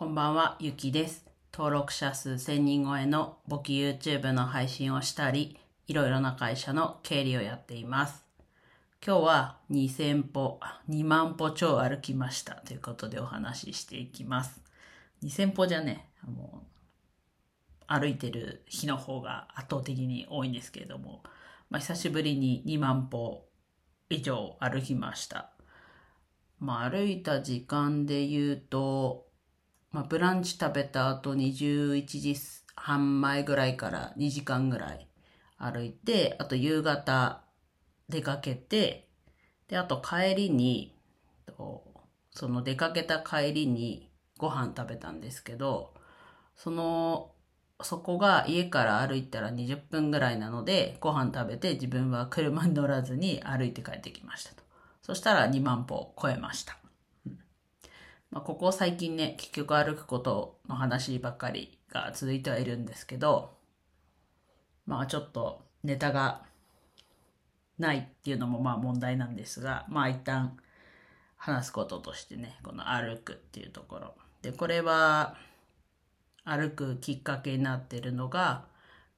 こんばんは、ゆきです。登録者数1000人超えの簿記 YouTube の配信をしたり、いろいろな会社の経理をやっています。今日は2000歩、2万歩超歩きましたということでお話ししていきます。2000歩じゃね、もう歩いてる日の方が圧倒的に多いんですけれども、まあ、久しぶりに2万歩以上歩きました。まあ、歩いた時間で言うと、まあ、ブランチ食べた後21時半前ぐらいから2時間ぐらい歩いて、あと夕方出かけて、で、あと帰りに、その出かけた帰りにご飯食べたんですけど、その、そこが家から歩いたら20分ぐらいなので、ご飯食べて自分は車に乗らずに歩いて帰ってきましたと。そしたら2万歩超えました。まあ、ここ最近ね、結局歩くことの話ばっかりが続いてはいるんですけど、まあちょっとネタがないっていうのもまあ問題なんですが、まあ一旦話すこととしてね、この歩くっていうところ。で、これは歩くきっかけになってるのが、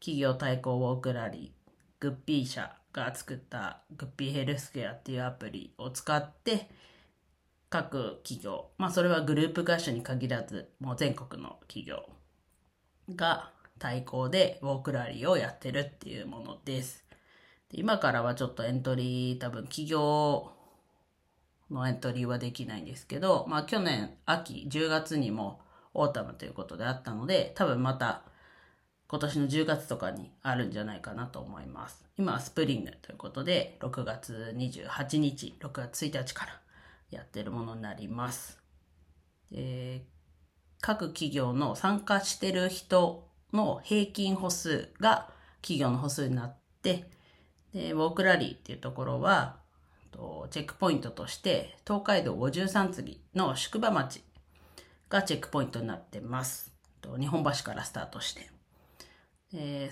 企業対抗ウォークラリー、グッピー社が作ったグッピーヘルスケアっていうアプリを使って、各企業、まあそれはグループ会社に限らず、もう全国の企業が対抗でウォークラリーをやってるっていうものです。で今からはちょっとエントリー、多分企業のエントリーはできないんですけど、まあ去年秋10月にもオータムということであったので、多分また今年の10月とかにあるんじゃないかなと思います。今はスプリングということで、6月28日、6月1日からやってるものになります。で各企業の参加してる人の平均歩数が企業の歩数になって、で、ウォークラリーっていうところは、とチェックポイントとして、東海道53次の宿場町がチェックポイントになってます。と日本橋からスタートして。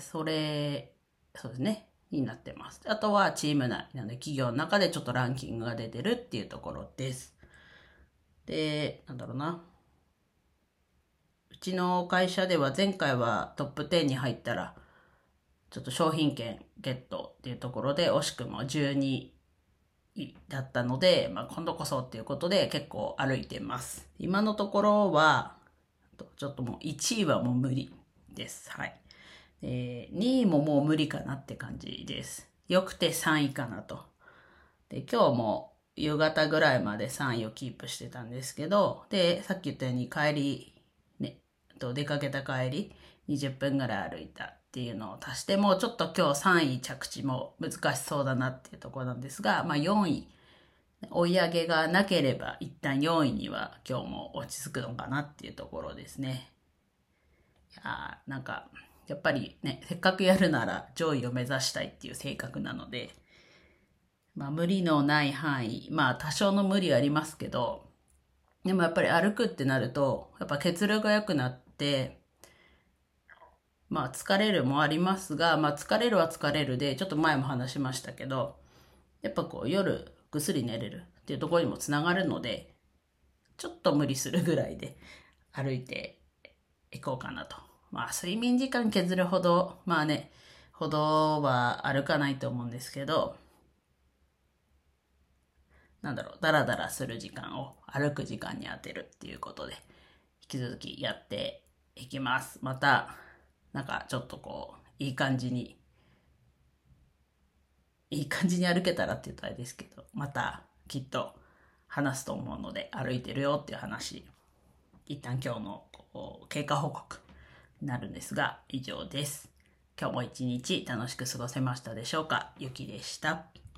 それ、そうですね、になってます。あとはチーム内なので、企業の中でちょっとランキングが出てるっていうところです。で、なんだろうな。うちの会社では前回はトップ10に入ったら、ちょっと商品券ゲットっていうところで、惜しくも12位だったので、まあ、今度こそっていうことで結構歩いてます。今のところは、ちょっともう1位はもう無理です。はい。えー、2位ももう無理かなって感じです。よくて3位かなと。で、今日も夕方ぐらいまで3位をキープしてたんですけど、で、さっき言ったように帰り、ね、と出かけた帰り、20分ぐらい歩いたっていうのを足しても、ちょっと今日3位着地も難しそうだなっていうところなんですが、まあ4位、追い上げがなければ一旦4位には今日も落ち着くのかなっていうところですね。いやなんか、やっぱりね、せっかくやるなら上位を目指したいっていう性格なので、まあ無理のない範囲、まあ多少の無理はありますけど、でもやっぱり歩くってなると、やっぱ血流が良くなって、まあ疲れるもありますが、まあ疲れるは疲れるで、ちょっと前も話しましたけど、やっぱこう夜ぐっすり寝れるっていうところにもつながるので、ちょっと無理するぐらいで歩いていこうかなと。まあ睡眠時間削るほど、まあね、ほどは歩かないと思うんですけど、なんだろう、ダラダラする時間を歩く時間に当てるっていうことで、引き続きやっていきます。また、なんかちょっとこう、いい感じに、いい感じに歩けたらって言うとあれですけど、またきっと話すと思うので、歩いてるよっていう話、一旦今日のこう経過報告なるんですが、以上です。今日も一日楽しく過ごせましたでしょうか？ゆきでした。